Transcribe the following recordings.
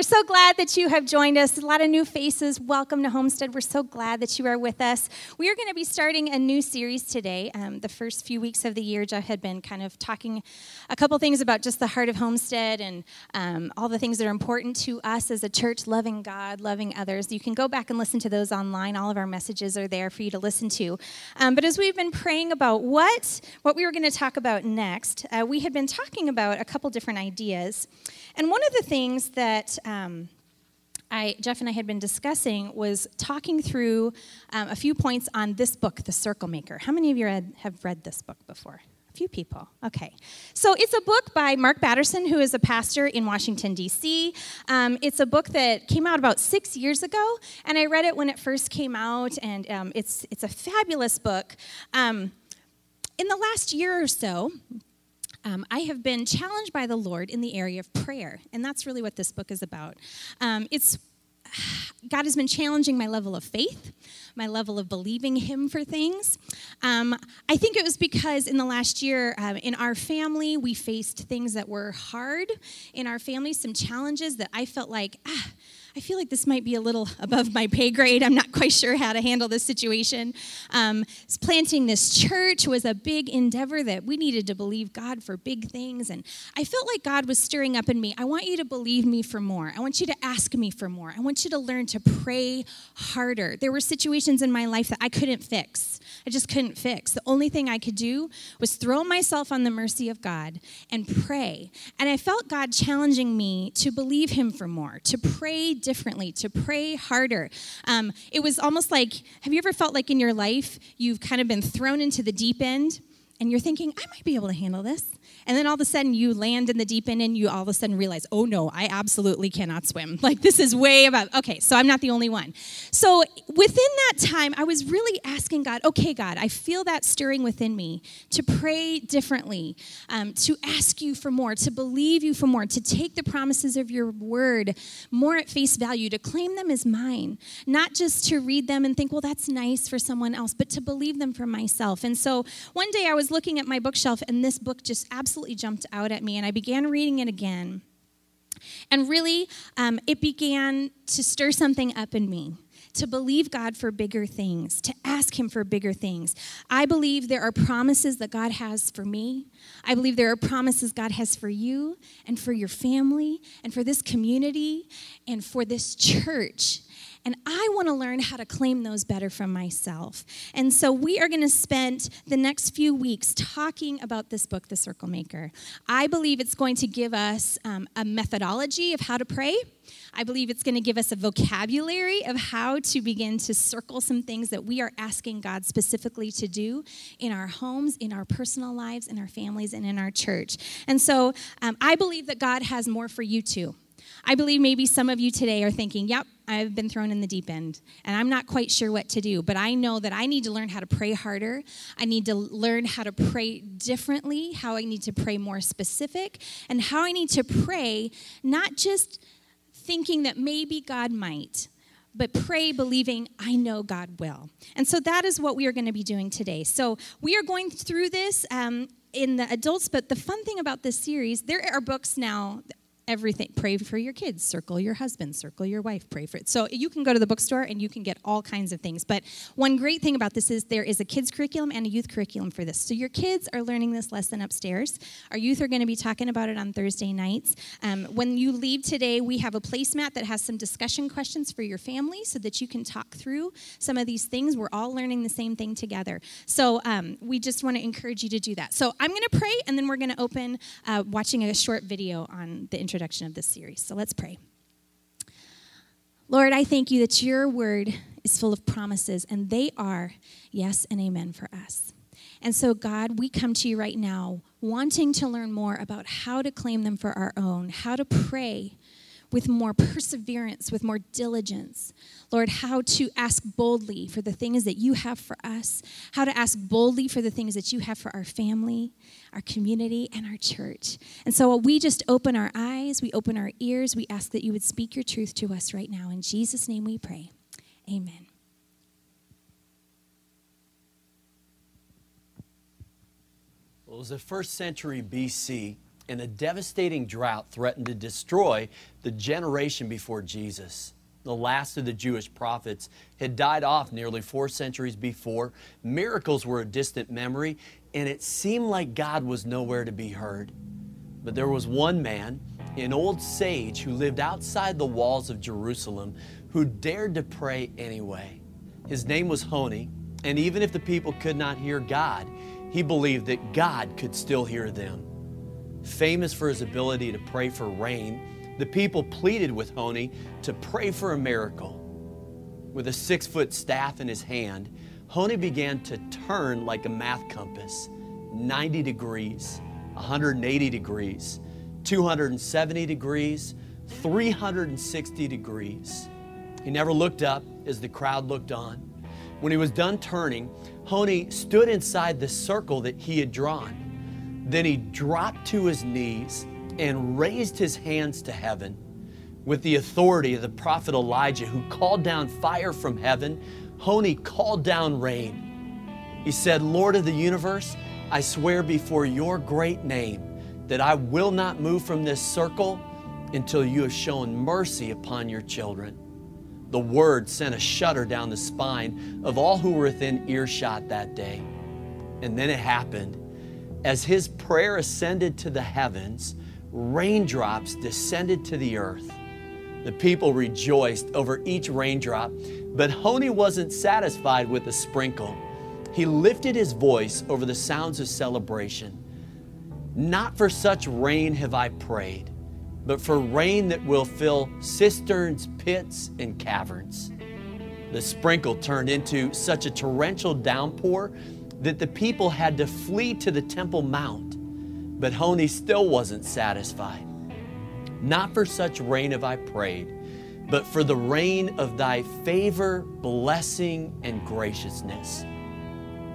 we're so glad that you have joined us. A lot of new faces. Welcome to Homestead. We're so glad that you are with us. We are going to be starting a new series today. Um, the first few weeks of the year, Jeff had been kind of talking a couple things about just the heart of Homestead and um, all the things that are important to us as a church, loving God, loving others. You can go back and listen to those online. All of our messages are there for you to listen to. Um, but as we've been praying about what what we were going to talk about next, uh, we had been talking about a couple different ideas. And one of the things that um, I, Jeff and I had been discussing was talking through um, a few points on this book, The Circle Maker. How many of you have read this book before? A few people. Okay. So it's a book by Mark Batterson, who is a pastor in Washington, D.C. Um, it's a book that came out about six years ago, and I read it when it first came out, and um, it's, it's a fabulous book. Um, in the last year or so, um, I have been challenged by the Lord in the area of prayer, and that's really what this book is about. Um, it's God has been challenging my level of faith, my level of believing Him for things. Um, I think it was because in the last year, um, in our family, we faced things that were hard in our family, some challenges that I felt like, ah, I feel like this might be a little above my pay grade. I'm not quite sure how to handle this situation. Um, planting this church was a big endeavor that we needed to believe God for big things. And I felt like God was stirring up in me. I want you to believe me for more. I want you to ask me for more. I want you to learn to pray harder. There were situations in my life that I couldn't fix. I just couldn't fix. The only thing I could do was throw myself on the mercy of God and pray. And I felt God challenging me to believe Him for more, to pray differently, to pray harder. Um, it was almost like have you ever felt like in your life you've kind of been thrown into the deep end and you're thinking, I might be able to handle this? And then all of a sudden you land in the deep end and you all of a sudden realize, oh no, I absolutely cannot swim. Like this is way above. Okay, so I'm not the only one. So within that time, I was really asking God, okay, God, I feel that stirring within me to pray differently, um, to ask you for more, to believe you for more, to take the promises of your word more at face value, to claim them as mine, not just to read them and think, well, that's nice for someone else, but to believe them for myself. And so one day I was looking at my bookshelf and this book just absolutely jumped out at me, and I began reading it again. And really, um, it began to stir something up in me to believe God for bigger things, to ask Him for bigger things. I believe there are promises that God has for me. I believe there are promises God has for you and for your family and for this community and for this church. And I want to learn how to claim those better for myself. And so we are going to spend the next few weeks talking about this book, The Circle Maker. I believe it's going to give us um, a methodology of how to pray. I believe it's going to give us a vocabulary of how to begin to circle some things that we are asking God specifically to do in our homes, in our personal lives, in our families, and in our church. And so um, I believe that God has more for you too. I believe maybe some of you today are thinking, yep, I've been thrown in the deep end and I'm not quite sure what to do, but I know that I need to learn how to pray harder. I need to learn how to pray differently, how I need to pray more specific, and how I need to pray not just thinking that maybe God might, but pray believing I know God will. And so that is what we are going to be doing today. So we are going through this. Um, in the adults, but the fun thing about this series, there are books now everything. Pray for your kids, circle your husband, circle your wife, pray for it. So you can go to the bookstore and you can get all kinds of things. But one great thing about this is there is a kids curriculum and a youth curriculum for this. So your kids are learning this lesson upstairs. Our youth are going to be talking about it on Thursday nights. Um, when you leave today, we have a placemat that has some discussion questions for your family so that you can talk through some of these things. We're all learning the same thing together. So um, we just want to encourage you to do that. So I'm going to pray and then we're going to open uh, watching a short video on the introduction introduction of this series. So let's pray. Lord, I thank you that your word is full of promises, and they are yes and amen for us. And so, God, we come to you right now wanting to learn more about how to claim them for our own, how to pray with more perseverance, with more diligence. Lord, how to ask boldly for the things that you have for us, how to ask boldly for the things that you have for our family, our community, and our church. And so we just open our eyes, we open our ears, we ask that you would speak your truth to us right now. In Jesus' name we pray. Amen. Well, it was the first century BC and a devastating drought threatened to destroy the generation before Jesus. The last of the Jewish prophets had died off nearly four centuries before. Miracles were a distant memory, and it seemed like God was nowhere to be heard. But there was one man, an old sage who lived outside the walls of Jerusalem, who dared to pray anyway. His name was Honi, and even if the people could not hear God, he believed that God could still hear them. Famous for his ability to pray for rain, the people pleaded with Honi to pray for a miracle. With a six foot staff in his hand, Honi began to turn like a math compass 90 degrees, 180 degrees, 270 degrees, 360 degrees. He never looked up as the crowd looked on. When he was done turning, Honi stood inside the circle that he had drawn. Then he dropped to his knees and raised his hands to heaven. With the authority of the prophet Elijah, who called down fire from heaven, Honi called down rain. He said, Lord of the universe, I swear before your great name that I will not move from this circle until you have shown mercy upon your children. The word sent a shudder down the spine of all who were within earshot that day. And then it happened. As his prayer ascended to the heavens, raindrops descended to the earth. The people rejoiced over each raindrop, but Honi wasn't satisfied with the sprinkle. He lifted his voice over the sounds of celebration. Not for such rain have I prayed, but for rain that will fill cisterns, pits, and caverns. The sprinkle turned into such a torrential downpour that the people had to flee to the Temple Mount. But Honi still wasn't satisfied. Not for such rain have I prayed, but for the rain of thy favor, blessing, and graciousness.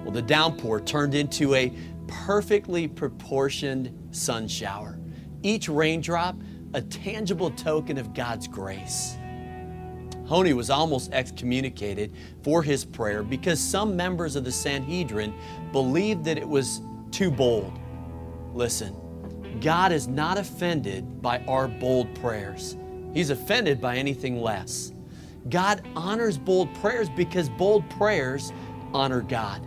Well, the downpour turned into a perfectly proportioned sun shower, each raindrop a tangible token of God's grace. Honi was almost excommunicated for his prayer because some members of the Sanhedrin believed that it was too bold. Listen, God is not offended by our bold prayers. He's offended by anything less. God honors bold prayers because bold prayers honor God.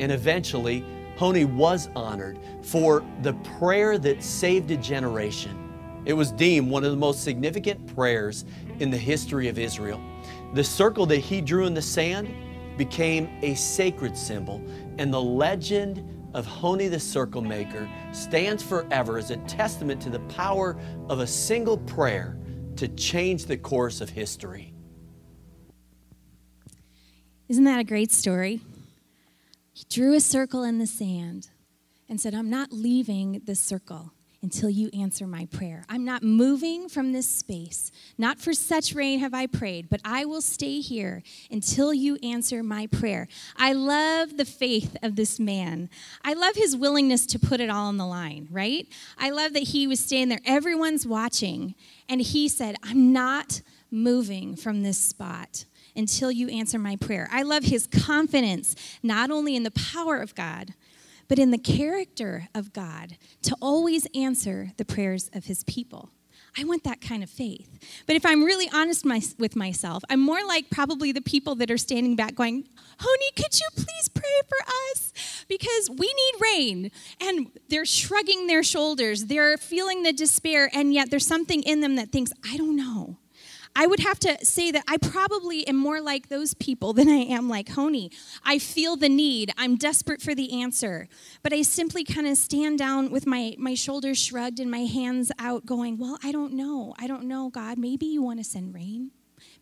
And eventually, Honi was honored for the prayer that saved a generation. It was deemed one of the most significant prayers in the history of Israel. The circle that he drew in the sand became a sacred symbol, and the legend of Honi the Circle Maker stands forever as a testament to the power of a single prayer to change the course of history. Isn't that a great story? He drew a circle in the sand and said, I'm not leaving this circle until you answer my prayer. I'm not moving from this space. Not for such rain have I prayed, but I will stay here until you answer my prayer. I love the faith of this man. I love his willingness to put it all on the line, right? I love that he was staying there. Everyone's watching, and he said, I'm not moving from this spot until you answer my prayer. I love his confidence, not only in the power of God, but in the character of God to always answer the prayers of his people. I want that kind of faith. But if I'm really honest my, with myself, I'm more like probably the people that are standing back going, Honi, could you please pray for us? Because we need rain. And they're shrugging their shoulders, they're feeling the despair, and yet there's something in them that thinks, I don't know. I would have to say that I probably am more like those people than I am like Honi. I feel the need. I'm desperate for the answer. But I simply kind of stand down with my, my shoulders shrugged and my hands out, going, Well, I don't know. I don't know, God. Maybe you want to send rain.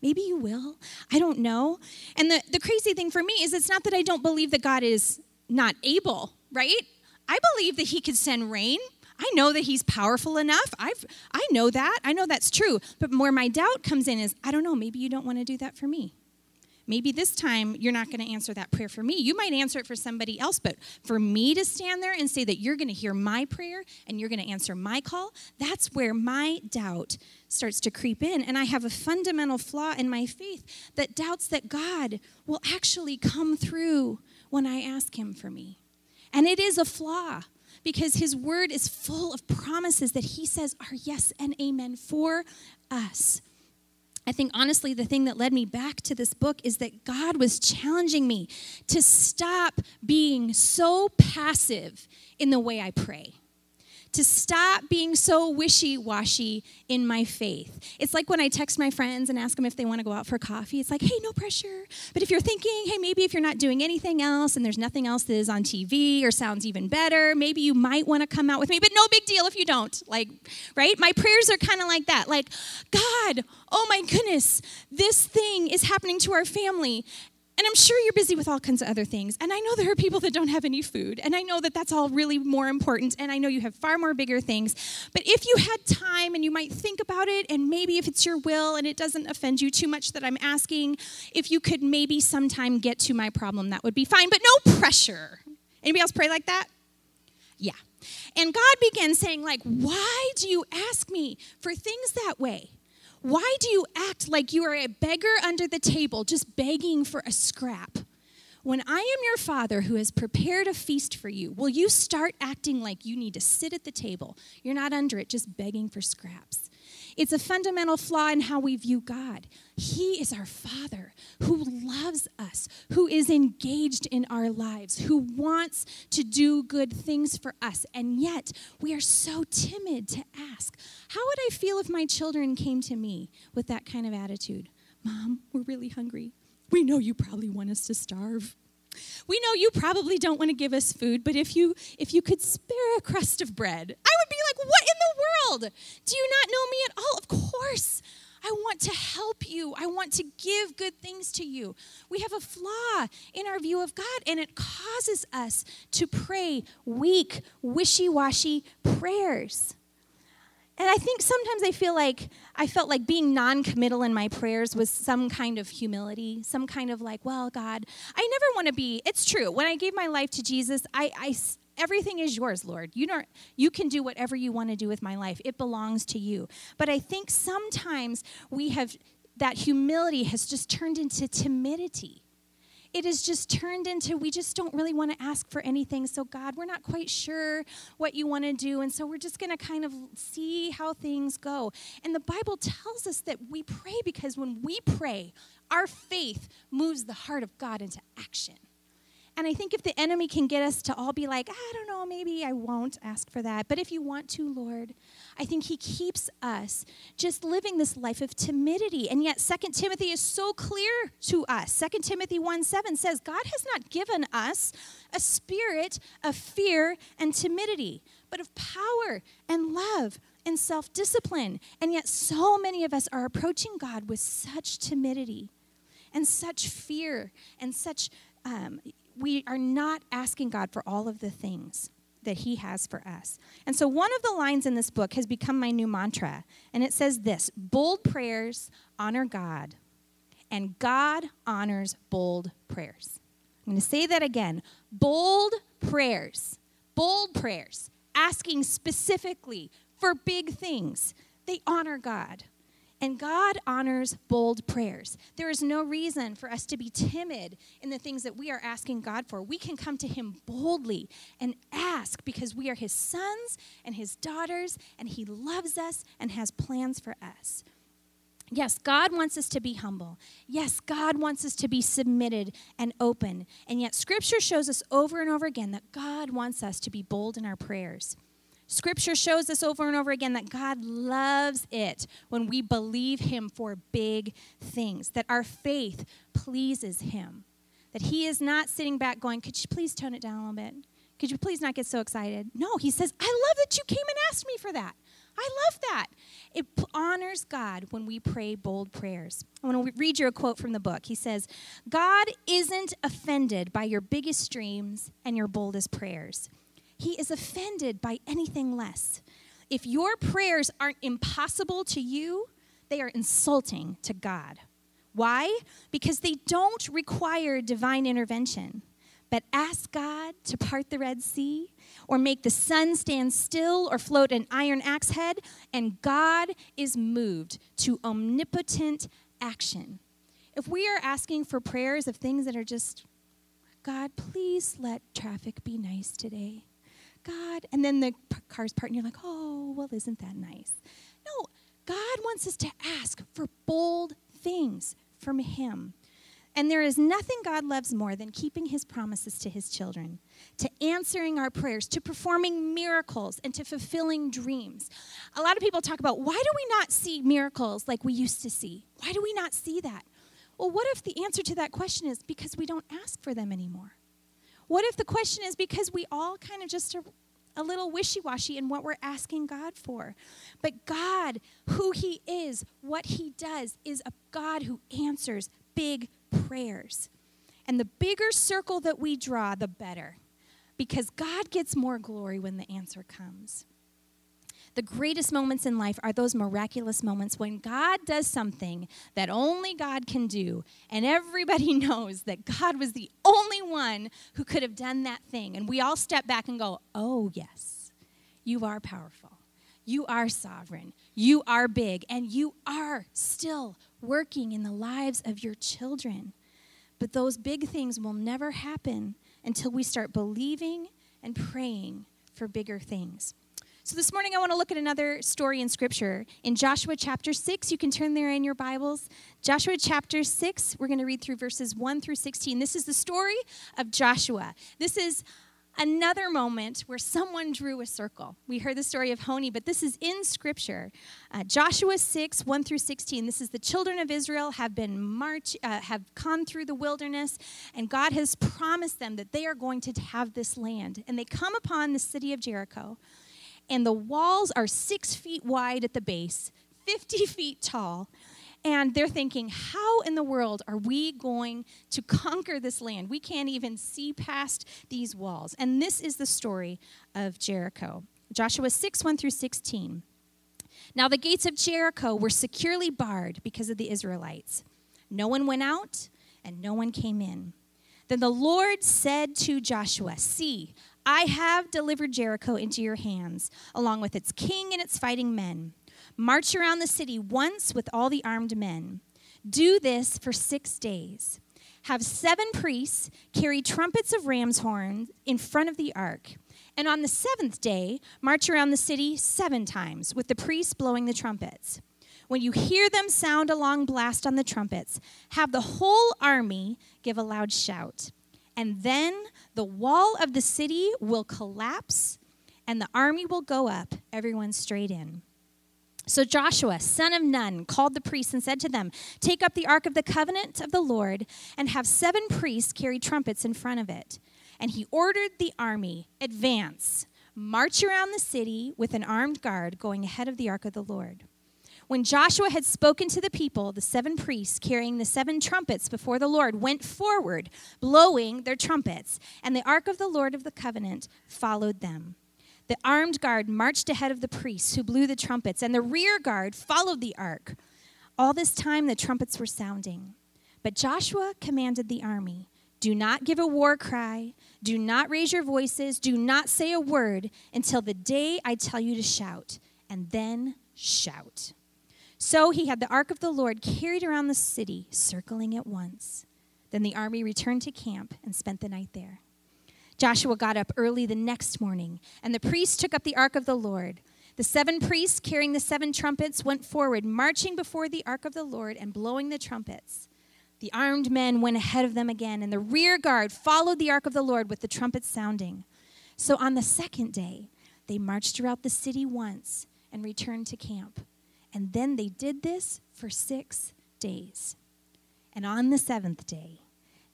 Maybe you will. I don't know. And the, the crazy thing for me is it's not that I don't believe that God is not able, right? I believe that He could send rain. I know that he's powerful enough. I've I know that. I know that's true. But where my doubt comes in is I don't know, maybe you don't want to do that for me. Maybe this time you're not going to answer that prayer for me. You might answer it for somebody else, but for me to stand there and say that you're going to hear my prayer and you're going to answer my call, that's where my doubt starts to creep in. And I have a fundamental flaw in my faith that doubts that God will actually come through when I ask Him for me. And it is a flaw because His Word is full of promises that He says are yes and amen for us. I think honestly, the thing that led me back to this book is that God was challenging me to stop being so passive in the way I pray to stop being so wishy washy in my faith. It's like when I text my friends and ask them if they want to go out for coffee. It's like, hey, no pressure. But if you're thinking, hey, maybe if you're not doing anything else and there's nothing else that is on TV or sounds even better, maybe you might want to come out with me. But no big deal if you don't. Like, right? My prayers are kind of like that. Like, God, oh my goodness, this thing is happening to our family. And I'm sure you're busy with all kinds of other things. And I know there are people that don't have any food. And I know that that's all really more important. And I know you have far more bigger things. But if you had time and you might think about it, and maybe if it's your will and it doesn't offend you too much that I'm asking, if you could maybe sometime get to my problem, that would be fine. But no pressure. Anybody else pray like that? Yeah. And God began saying, like, why do you ask me for things that way? Why do you act like you are a beggar under the table, just begging for a scrap? When I am your father who has prepared a feast for you, will you start acting like you need to sit at the table? You're not under it, just begging for scraps. It's a fundamental flaw in how we view God. He is our Father who loves us, who is engaged in our lives, who wants to do good things for us. And yet, we are so timid to ask, How would I feel if my children came to me with that kind of attitude? Mom, we're really hungry. We know you probably want us to starve. We know you probably don't want to give us food, but if you if you could spare a crust of bread, I would be like, "What in the world? Do you not know me at all?" Of course. I want to help you. I want to give good things to you. We have a flaw in our view of God, and it causes us to pray weak, wishy washy prayers. And I think sometimes I feel like I felt like being non committal in my prayers was some kind of humility, some kind of like, well, God, I never want to be. It's true. When I gave my life to Jesus, I, I everything is yours lord you don't you can do whatever you want to do with my life it belongs to you but i think sometimes we have that humility has just turned into timidity it has just turned into we just don't really want to ask for anything. So, God, we're not quite sure what you want to do. And so, we're just going to kind of see how things go. And the Bible tells us that we pray because when we pray, our faith moves the heart of God into action. And I think if the enemy can get us to all be like, I don't know, maybe I won't ask for that. But if you want to, Lord, I think he keeps us just living this life of timidity. And yet, Second Timothy is so clear to us. Second Timothy 1 7 says, God has not given us a spirit of fear and timidity, but of power and love and self discipline. And yet, so many of us are approaching God with such timidity and such fear and such. Um, we are not asking God for all of the things that He has for us. And so, one of the lines in this book has become my new mantra, and it says this bold prayers honor God, and God honors bold prayers. I'm going to say that again bold prayers, bold prayers, asking specifically for big things, they honor God. And God honors bold prayers. There is no reason for us to be timid in the things that we are asking God for. We can come to Him boldly and ask because we are His sons and His daughters, and He loves us and has plans for us. Yes, God wants us to be humble. Yes, God wants us to be submitted and open. And yet, Scripture shows us over and over again that God wants us to be bold in our prayers. Scripture shows us over and over again that God loves it when we believe Him for big things, that our faith pleases Him, that He is not sitting back going, Could you please tone it down a little bit? Could you please not get so excited? No, He says, I love that you came and asked me for that. I love that. It honors God when we pray bold prayers. I want to read you a quote from the book. He says, God isn't offended by your biggest dreams and your boldest prayers. He is offended by anything less. If your prayers aren't impossible to you, they are insulting to God. Why? Because they don't require divine intervention, but ask God to part the Red Sea or make the sun stand still or float an iron axe head, and God is moved to omnipotent action. If we are asking for prayers of things that are just, God, please let traffic be nice today. God. And then the car's part, and you're like, oh, well, isn't that nice? No, God wants us to ask for bold things from Him. And there is nothing God loves more than keeping his promises to his children, to answering our prayers, to performing miracles, and to fulfilling dreams. A lot of people talk about why do we not see miracles like we used to see? Why do we not see that? Well, what if the answer to that question is because we don't ask for them anymore? What if the question is because we all kind of just are a little wishy washy in what we're asking God for? But God, who He is, what He does, is a God who answers big prayers. And the bigger circle that we draw, the better, because God gets more glory when the answer comes. The greatest moments in life are those miraculous moments when God does something that only God can do, and everybody knows that God was the only one who could have done that thing. And we all step back and go, Oh, yes, you are powerful. You are sovereign. You are big. And you are still working in the lives of your children. But those big things will never happen until we start believing and praying for bigger things. So, this morning I want to look at another story in Scripture. In Joshua chapter 6, you can turn there in your Bibles. Joshua chapter 6, we're going to read through verses 1 through 16. This is the story of Joshua. This is another moment where someone drew a circle. We heard the story of Honi, but this is in Scripture. Uh, Joshua 6, 1 through 16. This is the children of Israel have been march, uh, have gone through the wilderness, and God has promised them that they are going to have this land. And they come upon the city of Jericho, and the walls are six feet wide at the base, 50 feet tall. And they're thinking, how in the world are we going to conquer this land? We can't even see past these walls. And this is the story of Jericho. Joshua 6 1 through 16. Now the gates of Jericho were securely barred because of the Israelites. No one went out and no one came in. Then the Lord said to Joshua, See, I have delivered Jericho into your hands, along with its king and its fighting men. March around the city once with all the armed men. Do this for six days. Have seven priests carry trumpets of ram's horns in front of the ark. And on the seventh day, march around the city seven times with the priests blowing the trumpets. When you hear them sound a long blast on the trumpets, have the whole army give a loud shout. And then the wall of the city will collapse and the army will go up, everyone straight in. So Joshua, son of Nun, called the priests and said to them, Take up the ark of the covenant of the Lord and have seven priests carry trumpets in front of it. And he ordered the army, Advance, march around the city with an armed guard going ahead of the ark of the Lord. When Joshua had spoken to the people, the seven priests carrying the seven trumpets before the Lord went forward, blowing their trumpets, and the ark of the Lord of the covenant followed them. The armed guard marched ahead of the priests who blew the trumpets, and the rear guard followed the ark. All this time the trumpets were sounding. But Joshua commanded the army Do not give a war cry, do not raise your voices, do not say a word until the day I tell you to shout, and then shout. So he had the ark of the Lord carried around the city, circling it once. Then the army returned to camp and spent the night there. Joshua got up early the next morning, and the priests took up the ark of the Lord. The seven priests carrying the seven trumpets went forward, marching before the ark of the Lord and blowing the trumpets. The armed men went ahead of them again, and the rear guard followed the ark of the Lord with the trumpets sounding. So on the second day, they marched throughout the city once and returned to camp. And then they did this for six days. And on the seventh day,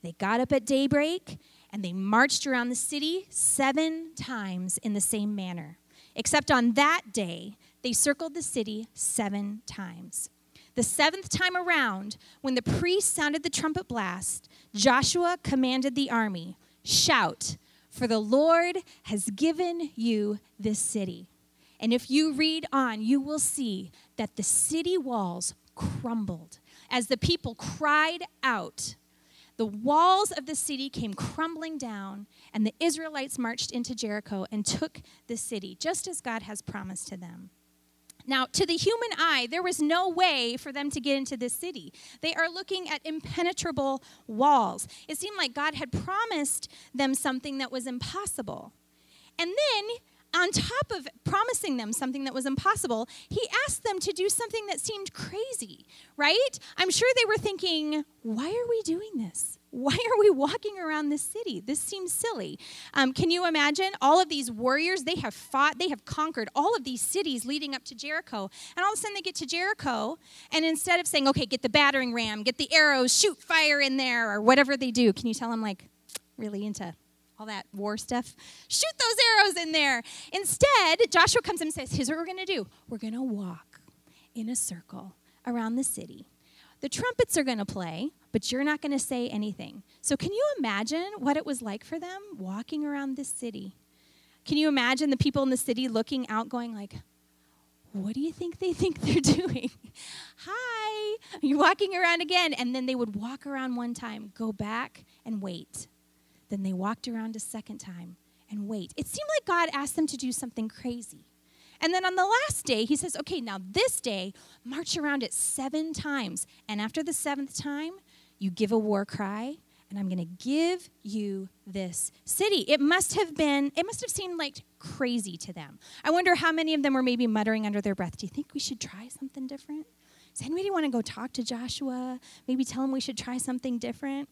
they got up at daybreak and they marched around the city seven times in the same manner. Except on that day, they circled the city seven times. The seventh time around, when the priest sounded the trumpet blast, Joshua commanded the army Shout, for the Lord has given you this city. And if you read on, you will see that the city walls crumbled as the people cried out the walls of the city came crumbling down, and the Israelites marched into Jericho and took the city, just as God has promised to them. Now, to the human eye, there was no way for them to get into this city. They are looking at impenetrable walls. It seemed like God had promised them something that was impossible. And then on top of promising them something that was impossible, he asked them to do something that seemed crazy, right? I'm sure they were thinking, why are we doing this? Why are we walking around this city? This seems silly. Um, can you imagine all of these warriors? They have fought, they have conquered all of these cities leading up to Jericho. And all of a sudden they get to Jericho, and instead of saying, okay, get the battering ram, get the arrows, shoot fire in there, or whatever they do, can you tell them, like, really into all that war stuff. Shoot those arrows in there. Instead, Joshua comes and says, Here's what we're going to do we're going to walk in a circle around the city. The trumpets are going to play, but you're not going to say anything. So, can you imagine what it was like for them walking around this city? Can you imagine the people in the city looking out, going like, what do you think they think they're doing? Hi, you're walking around again. And then they would walk around one time, go back, and wait. Then they walked around a second time and wait. It seemed like God asked them to do something crazy. And then on the last day, he says, okay, now this day, march around it seven times. And after the seventh time, you give a war cry, and I'm going to give you this city. It must have been, it must have seemed like crazy to them. I wonder how many of them were maybe muttering under their breath, Do you think we should try something different? Does anybody want to go talk to Joshua? Maybe tell him we should try something different?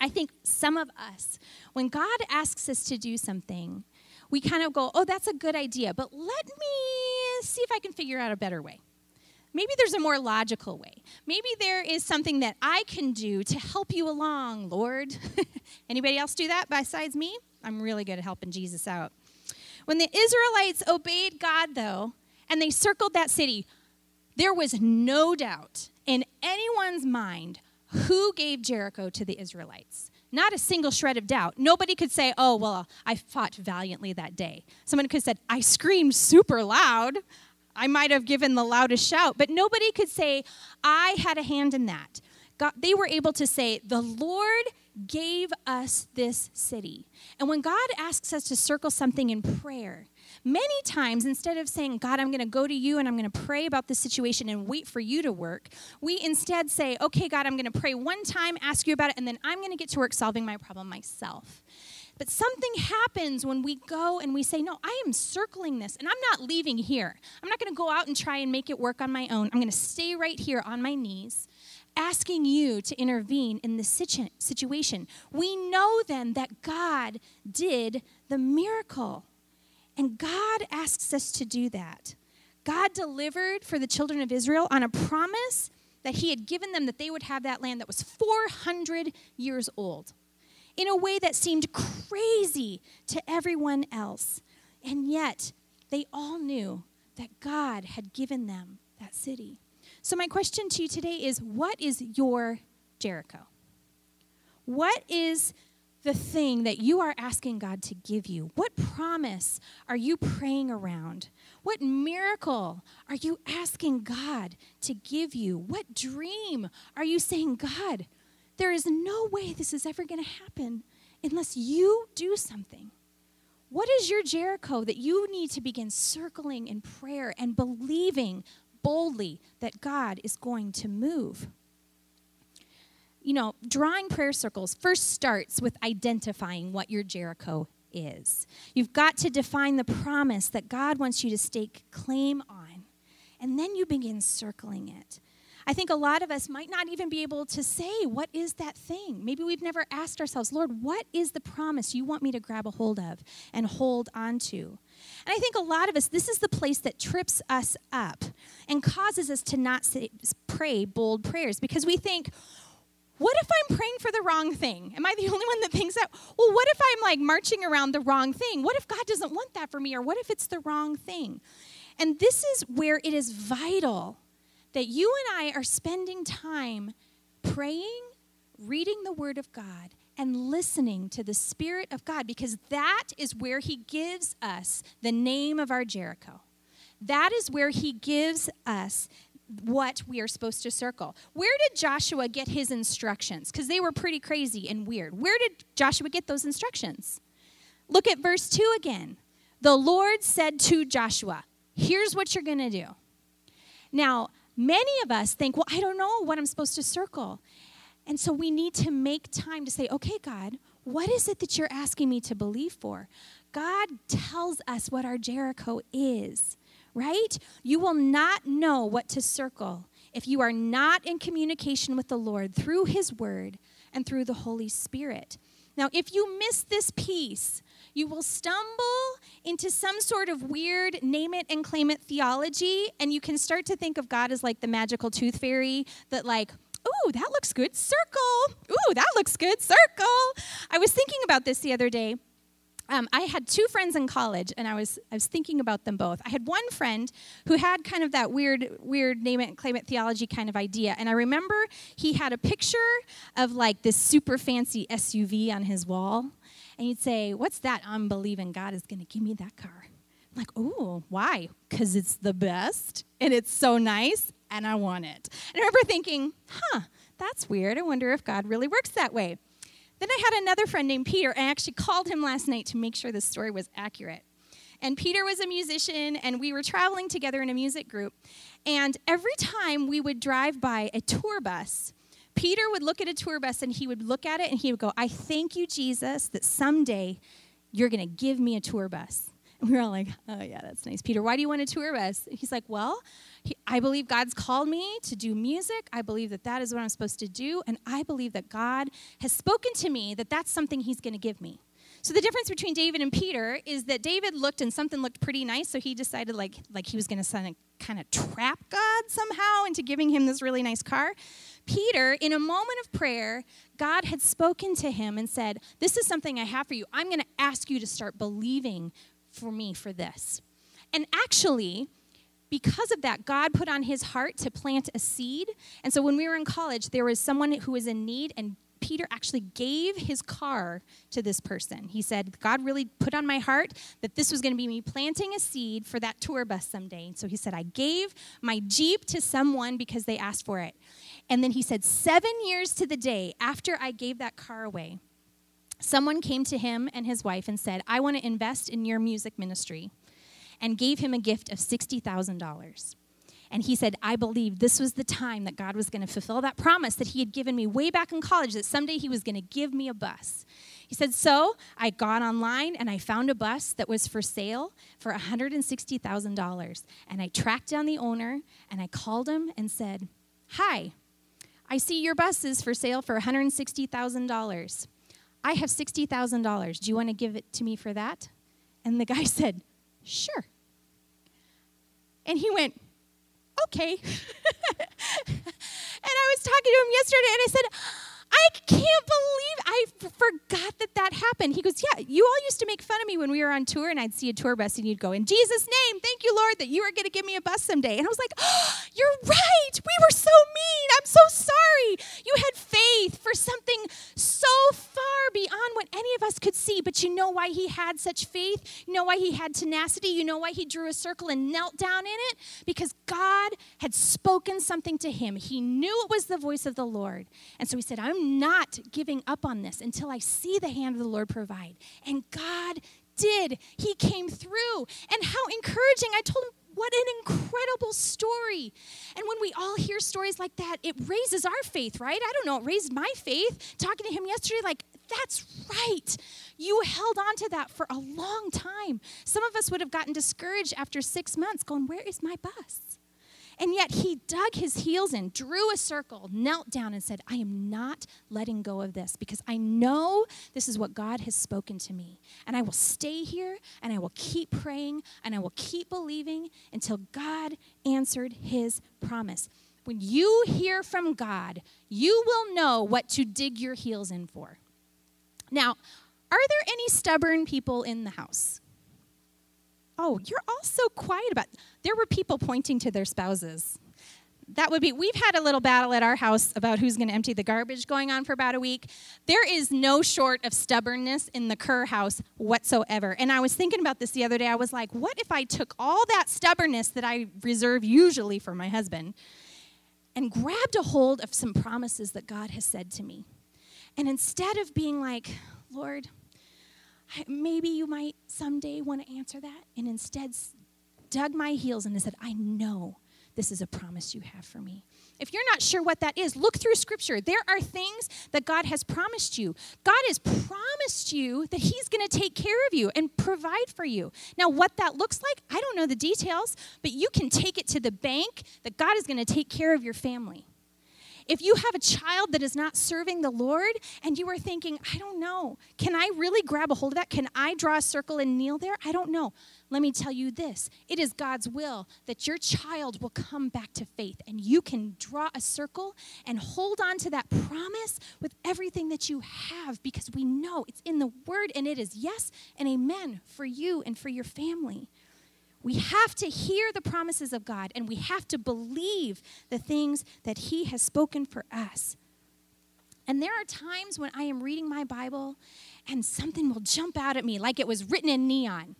I think some of us, when God asks us to do something, we kind of go, oh, that's a good idea, but let me see if I can figure out a better way. Maybe there's a more logical way. Maybe there is something that I can do to help you along, Lord. Anybody else do that besides me? I'm really good at helping Jesus out. When the Israelites obeyed God, though, and they circled that city, there was no doubt in anyone's mind who gave Jericho to the Israelites? Not a single shred of doubt. Nobody could say, oh, well, I fought valiantly that day. Someone could have said, I screamed super loud. I might have given the loudest shout, but nobody could say, I had a hand in that. God, they were able to say, The Lord gave us this city. And when God asks us to circle something in prayer, Many times, instead of saying, God, I'm going to go to you and I'm going to pray about this situation and wait for you to work, we instead say, okay, God, I'm going to pray one time, ask you about it, and then I'm going to get to work solving my problem myself. But something happens when we go and we say, No, I am circling this and I'm not leaving here. I'm not going to go out and try and make it work on my own. I'm going to stay right here on my knees, asking you to intervene in this situation. We know then that God did the miracle. And God asks us to do that. God delivered for the children of Israel on a promise that He had given them that they would have that land that was 400 years old in a way that seemed crazy to everyone else. And yet, they all knew that God had given them that city. So, my question to you today is what is your Jericho? What is the thing that you are asking God to give you? What promise are you praying around? What miracle are you asking God to give you? What dream are you saying, God, there is no way this is ever going to happen unless you do something? What is your Jericho that you need to begin circling in prayer and believing boldly that God is going to move? You know, drawing prayer circles first starts with identifying what your Jericho is. You've got to define the promise that God wants you to stake claim on, and then you begin circling it. I think a lot of us might not even be able to say, What is that thing? Maybe we've never asked ourselves, Lord, what is the promise you want me to grab a hold of and hold onto? And I think a lot of us, this is the place that trips us up and causes us to not say, pray bold prayers because we think, what if I'm praying for the wrong thing? Am I the only one that thinks that? Well, what if I'm like marching around the wrong thing? What if God doesn't want that for me? Or what if it's the wrong thing? And this is where it is vital that you and I are spending time praying, reading the Word of God, and listening to the Spirit of God because that is where He gives us the name of our Jericho. That is where He gives us what we are supposed to circle. Where did Joshua get his instructions? Because they were pretty crazy and weird. Where did Joshua get those instructions? Look at verse 2 again. The Lord said to Joshua, Here's what you're going to do. Now, many of us think, Well, I don't know what I'm supposed to circle. And so we need to make time to say, Okay, God, What is it that you're asking me to believe for? God tells us what our Jericho is, right? You will not know what to circle if you are not in communication with the Lord through His Word and through the Holy Spirit. Now, if you miss this piece, you will stumble into some sort of weird name it and claim it theology, and you can start to think of God as like the magical tooth fairy that, like, ooh, that looks good, circle. Ooh, that looks good, circle. I was thinking about this the other day. Um, I had two friends in college, and I was I was thinking about them both. I had one friend who had kind of that weird weird name it and claim it theology kind of idea, and I remember he had a picture of like this super fancy SUV on his wall, and he'd say, "What's that? I'm believing God is going to give me that car." I'm like, "Oh, why? Because it's the best, and it's so nice, and I want it." And I remember thinking, "Huh, that's weird. I wonder if God really works that way." Then I had another friend named Peter, I actually called him last night to make sure the story was accurate. And Peter was a musician, and we were traveling together in a music group. And every time we would drive by a tour bus, Peter would look at a tour bus and he would look at it and he would go, I thank you, Jesus, that someday you're going to give me a tour bus. We were all like, oh, yeah, that's nice. Peter, why do you want a tour bus? He's like, well, he, I believe God's called me to do music. I believe that that is what I'm supposed to do. And I believe that God has spoken to me that that's something he's going to give me. So the difference between David and Peter is that David looked and something looked pretty nice, so he decided like like he was going to kind of trap God somehow into giving him this really nice car. Peter, in a moment of prayer, God had spoken to him and said, "This is something I have for you. I'm going to ask you to start believing for me for this." And actually, because of that, God put on his heart to plant a seed. And so when we were in college, there was someone who was in need, and Peter actually gave his car to this person. He said, God really put on my heart that this was going to be me planting a seed for that tour bus someday. And so he said, I gave my Jeep to someone because they asked for it. And then he said, Seven years to the day after I gave that car away, someone came to him and his wife and said, I want to invest in your music ministry and gave him a gift of $60,000. And he said, I believe this was the time that God was going to fulfill that promise that he had given me way back in college that someday he was going to give me a bus. He said, So I got online and I found a bus that was for sale for $160,000. And I tracked down the owner and I called him and said, Hi, I see your bus is for sale for $160,000. I have $60,000. Do you want to give it to me for that? And the guy said, Sure. And he went, Okay. and I was talking to him yesterday and I said, I can't believe I forgot that that happened. He goes, Yeah, you all used to make fun of me when we were on tour, and I'd see a tour bus, and you'd go, In Jesus' name, thank you, Lord, that you are going to give me a bus someday. And I was like, oh, You're right. We were so mean. I'm so sorry. You had faith for something so far beyond what any of us could see. But you know why he had such faith? You know why he had tenacity? You know why he drew a circle and knelt down in it? Because God had spoken something to him. He knew it was the voice of the Lord. And so he said, I'm not giving up on this until I see the hand of the Lord provide. And God did. He came through. And how encouraging. I told him, what an incredible story. And when we all hear stories like that, it raises our faith, right? I don't know, it raised my faith. Talking to him yesterday, like, that's right. You held on to that for a long time. Some of us would have gotten discouraged after six months, going, Where is my bus? And yet he dug his heels in, drew a circle, knelt down, and said, I am not letting go of this because I know this is what God has spoken to me. And I will stay here and I will keep praying and I will keep believing until God answered his promise. When you hear from God, you will know what to dig your heels in for. Now, are there any stubborn people in the house? Oh, you're all so quiet about. There were people pointing to their spouses. That would be. We've had a little battle at our house about who's going to empty the garbage going on for about a week. There is no short of stubbornness in the Kerr house whatsoever. And I was thinking about this the other day. I was like, what if I took all that stubbornness that I reserve usually for my husband and grabbed a hold of some promises that God has said to me? And instead of being like, Lord, maybe you might someday want to answer that. And instead, dug my heels and said, I know this is a promise you have for me. If you're not sure what that is, look through scripture. There are things that God has promised you. God has promised you that He's going to take care of you and provide for you. Now, what that looks like, I don't know the details, but you can take it to the bank that God is going to take care of your family. If you have a child that is not serving the Lord and you are thinking, I don't know, can I really grab a hold of that? Can I draw a circle and kneel there? I don't know. Let me tell you this it is God's will that your child will come back to faith and you can draw a circle and hold on to that promise with everything that you have because we know it's in the Word and it is yes and amen for you and for your family. We have to hear the promises of God and we have to believe the things that He has spoken for us. And there are times when I am reading my Bible and something will jump out at me like it was written in neon.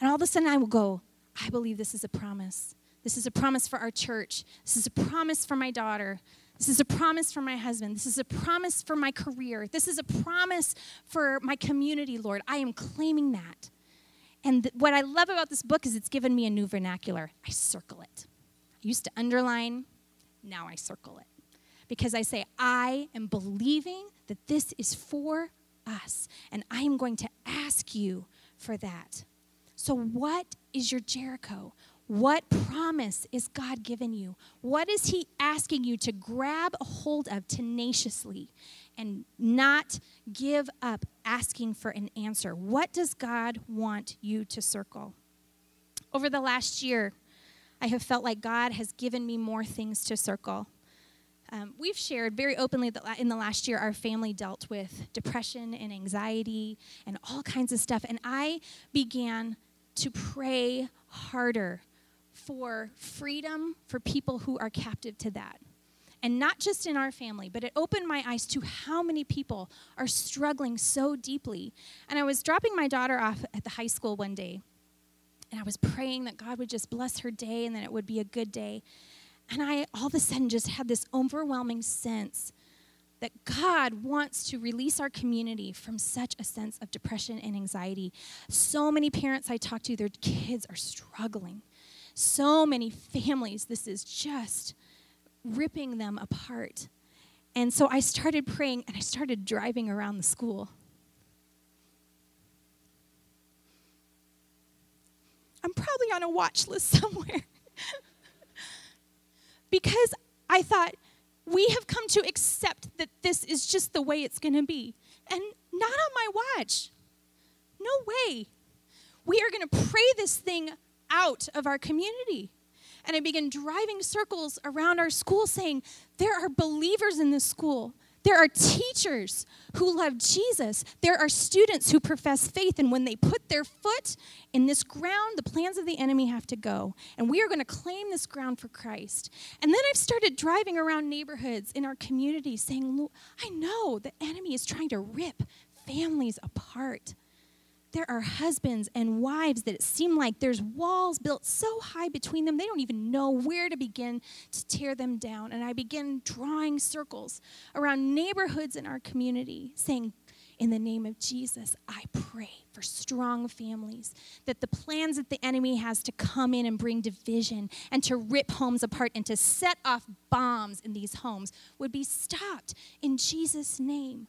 And all of a sudden I will go, I believe this is a promise. This is a promise for our church. This is a promise for my daughter. This is a promise for my husband. This is a promise for my career. This is a promise for my community, Lord. I am claiming that. And th- what I love about this book is it's given me a new vernacular. I circle it. I used to underline, now I circle it. Because I say, I am believing that this is for us, and I am going to ask you for that. So, what is your Jericho? What promise is God giving you? What is He asking you to grab a hold of tenaciously and not give up asking for an answer? What does God want you to circle? Over the last year, I have felt like God has given me more things to circle. Um, we've shared very openly that in the last year, our family dealt with depression and anxiety and all kinds of stuff. And I began to pray harder for freedom for people who are captive to that. And not just in our family, but it opened my eyes to how many people are struggling so deeply. And I was dropping my daughter off at the high school one day, and I was praying that God would just bless her day and that it would be a good day. And I all of a sudden just had this overwhelming sense that God wants to release our community from such a sense of depression and anxiety. So many parents I talk to, their kids are struggling so many families, this is just ripping them apart. And so I started praying and I started driving around the school. I'm probably on a watch list somewhere. because I thought, we have come to accept that this is just the way it's going to be. And not on my watch. No way. We are going to pray this thing out of our community. And I began driving circles around our school saying, There are believers in this school. There are teachers who love Jesus. There are students who profess faith. And when they put their foot in this ground, the plans of the enemy have to go. And we are going to claim this ground for Christ. And then I've started driving around neighborhoods in our community saying, I know the enemy is trying to rip families apart there are husbands and wives that it seem like there's walls built so high between them, they don't even know where to begin to tear them down. And I begin drawing circles around neighborhoods in our community, saying, in the name of Jesus, I pray for strong families that the plans that the enemy has to come in and bring division and to rip homes apart and to set off bombs in these homes would be stopped in Jesus' name.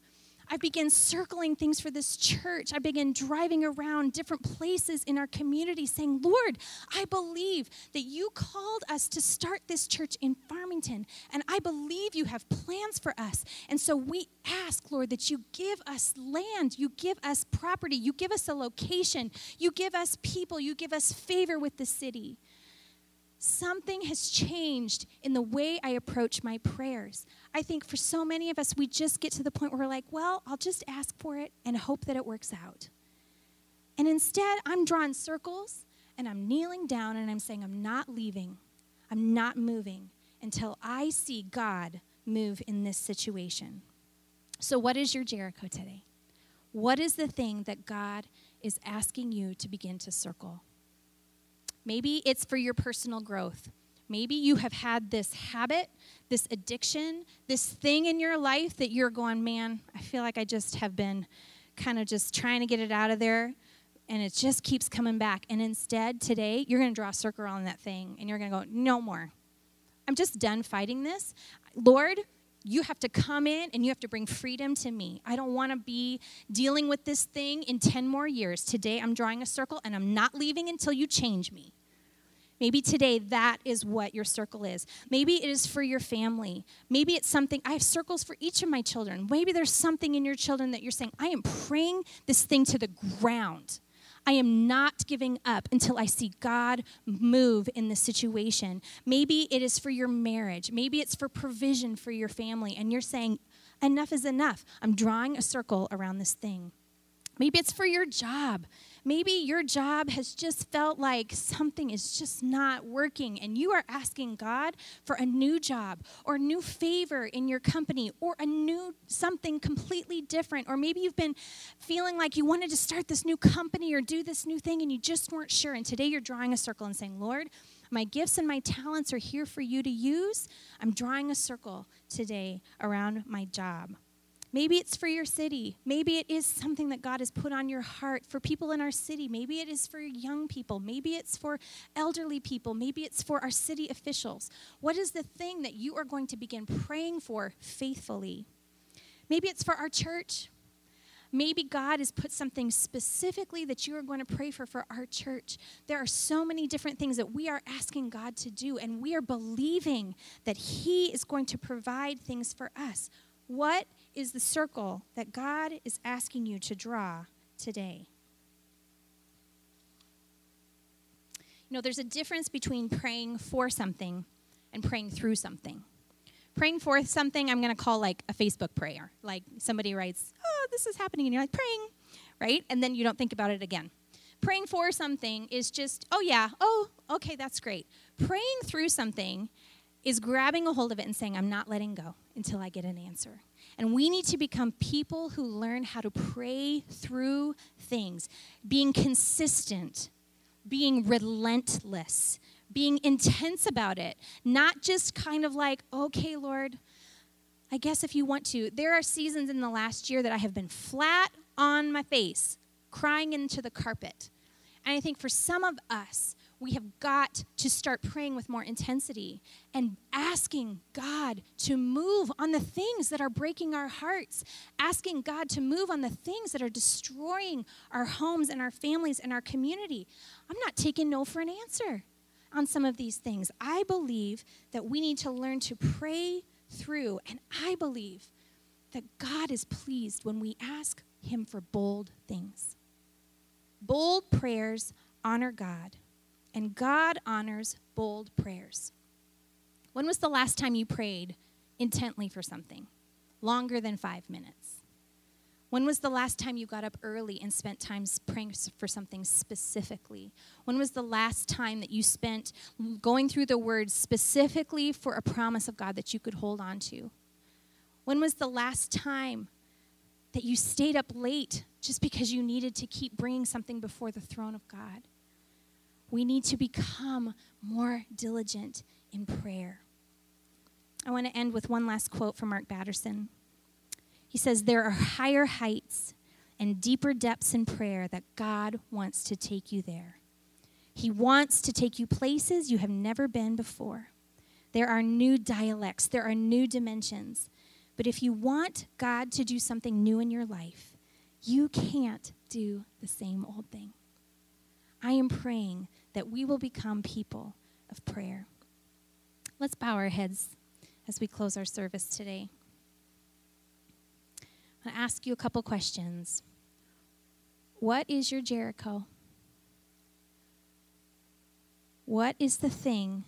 I began circling things for this church. I began driving around different places in our community saying, Lord, I believe that you called us to start this church in Farmington, and I believe you have plans for us. And so we ask, Lord, that you give us land, you give us property, you give us a location, you give us people, you give us favor with the city something has changed in the way I approach my prayers. I think for so many of us, we just get to the point where we're like, well, I'll just ask for it and hope that it works out. And instead, I'm drawing circles and I'm kneeling down and I'm saying, I'm not leaving, I'm not moving until I see God move in this situation. So, what is your Jericho today? What is the thing that God is asking you to begin to circle? Maybe it's for your personal growth. Maybe you have had this habit, this addiction, this thing in your life that you're going, man, I feel like I just have been kind of just trying to get it out of there and it just keeps coming back. And instead, today, you're going to draw a circle around that thing and you're going to go, no more. I'm just done fighting this. Lord, you have to come in and you have to bring freedom to me. I don't want to be dealing with this thing in 10 more years. Today I'm drawing a circle and I'm not leaving until you change me. Maybe today that is what your circle is. Maybe it is for your family. Maybe it's something, I have circles for each of my children. Maybe there's something in your children that you're saying, I am praying this thing to the ground. I am not giving up until I see God move in the situation. Maybe it is for your marriage. Maybe it's for provision for your family. And you're saying, enough is enough. I'm drawing a circle around this thing. Maybe it's for your job. Maybe your job has just felt like something is just not working, and you are asking God for a new job or new favor in your company or a new something completely different. Or maybe you've been feeling like you wanted to start this new company or do this new thing and you just weren't sure. And today you're drawing a circle and saying, Lord, my gifts and my talents are here for you to use. I'm drawing a circle today around my job. Maybe it's for your city. Maybe it is something that God has put on your heart for people in our city. Maybe it is for young people. Maybe it's for elderly people. Maybe it's for our city officials. What is the thing that you are going to begin praying for faithfully? Maybe it's for our church. Maybe God has put something specifically that you are going to pray for for our church. There are so many different things that we are asking God to do, and we are believing that He is going to provide things for us. What is the circle that God is asking you to draw today? You know, there's a difference between praying for something and praying through something. Praying for something, I'm going to call like a Facebook prayer. Like somebody writes, Oh, this is happening, and you're like, praying, right? And then you don't think about it again. Praying for something is just, Oh, yeah, oh, okay, that's great. Praying through something is grabbing a hold of it and saying, I'm not letting go until I get an answer. And we need to become people who learn how to pray through things, being consistent, being relentless, being intense about it, not just kind of like, okay, Lord, I guess if you want to. There are seasons in the last year that I have been flat on my face, crying into the carpet. And I think for some of us, we have got to start praying with more intensity and asking God to move on the things that are breaking our hearts, asking God to move on the things that are destroying our homes and our families and our community. I'm not taking no for an answer on some of these things. I believe that we need to learn to pray through, and I believe that God is pleased when we ask Him for bold things. Bold prayers honor God and God honors bold prayers. When was the last time you prayed intently for something? Longer than five minutes. When was the last time you got up early and spent time praying for something specifically? When was the last time that you spent going through the words specifically for a promise of God that you could hold on to? When was the last time that you stayed up late just because you needed to keep bringing something before the throne of God? We need to become more diligent in prayer. I want to end with one last quote from Mark Batterson. He says, There are higher heights and deeper depths in prayer that God wants to take you there. He wants to take you places you have never been before. There are new dialects, there are new dimensions. But if you want God to do something new in your life, you can't do the same old thing. I am praying that we will become people of prayer. Let's bow our heads as we close our service today. I'm going to ask you a couple questions. What is your Jericho? What is the thing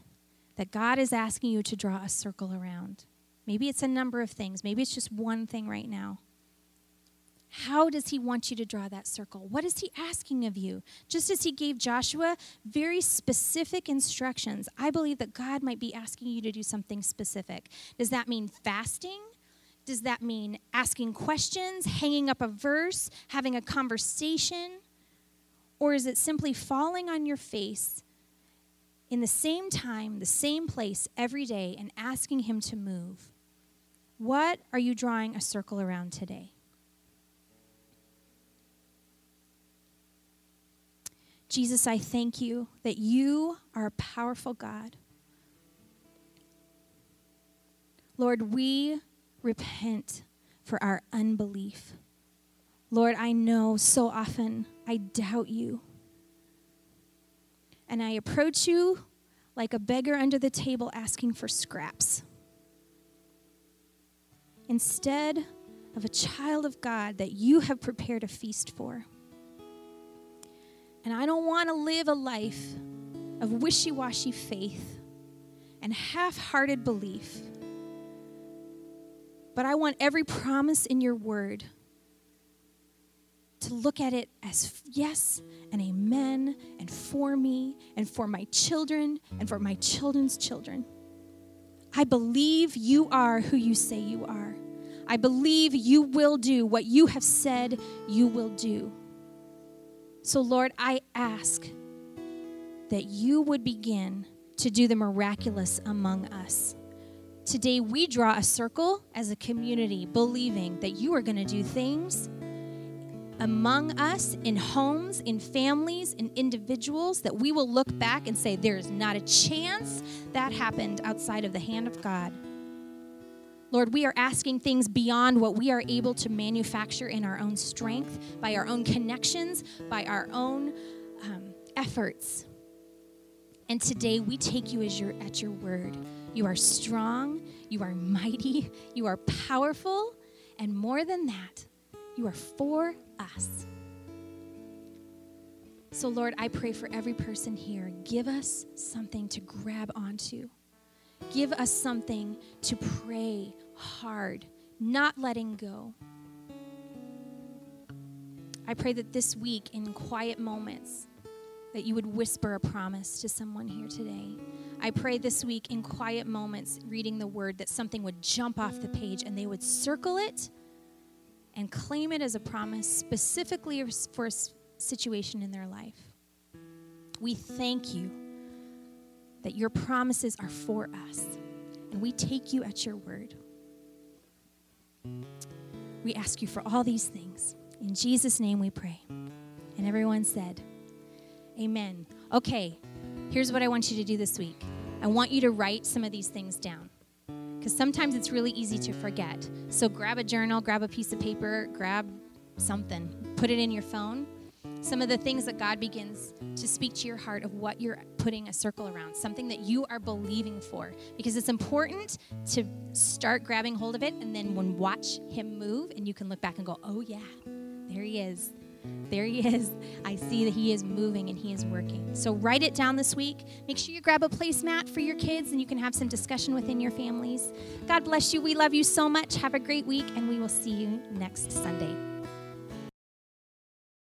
that God is asking you to draw a circle around? Maybe it's a number of things. Maybe it's just one thing right now. How does he want you to draw that circle? What is he asking of you? Just as he gave Joshua very specific instructions, I believe that God might be asking you to do something specific. Does that mean fasting? Does that mean asking questions, hanging up a verse, having a conversation? Or is it simply falling on your face in the same time, the same place every day and asking Him to move? What are you drawing a circle around today? Jesus, I thank you that you are a powerful God. Lord, we repent for our unbelief. Lord, I know so often I doubt you. And I approach you like a beggar under the table asking for scraps. Instead of a child of God that you have prepared a feast for. And I don't want to live a life of wishy washy faith and half hearted belief. But I want every promise in your word to look at it as yes and amen and for me and for my children and for my children's children. I believe you are who you say you are. I believe you will do what you have said you will do. So, Lord, I ask that you would begin to do the miraculous among us. Today, we draw a circle as a community, believing that you are going to do things among us, in homes, in families, in individuals, that we will look back and say, there is not a chance that happened outside of the hand of God. Lord, we are asking things beyond what we are able to manufacture in our own strength, by our own connections, by our own um, efforts. And today we take you as your, at your word. You are strong, you are mighty, you are powerful, and more than that, you are for us. So, Lord, I pray for every person here. Give us something to grab onto. Give us something to pray hard, not letting go. I pray that this week, in quiet moments, that you would whisper a promise to someone here today. I pray this week, in quiet moments, reading the word, that something would jump off the page and they would circle it and claim it as a promise specifically for a situation in their life. We thank you that your promises are for us, and we take you at your word. We ask you for all these things. In Jesus' name we pray. And everyone said, Amen. Okay, here's what I want you to do this week I want you to write some of these things down because sometimes it's really easy to forget. So grab a journal, grab a piece of paper, grab something, put it in your phone. Some of the things that God begins to speak to your heart of what you're putting a circle around, something that you are believing for. Because it's important to start grabbing hold of it and then when watch Him move, and you can look back and go, oh, yeah, there He is. There he is. I see that he is moving and he is working. So write it down this week. Make sure you grab a placemat for your kids and you can have some discussion within your families. God bless you. We love you so much. Have a great week and we will see you next Sunday.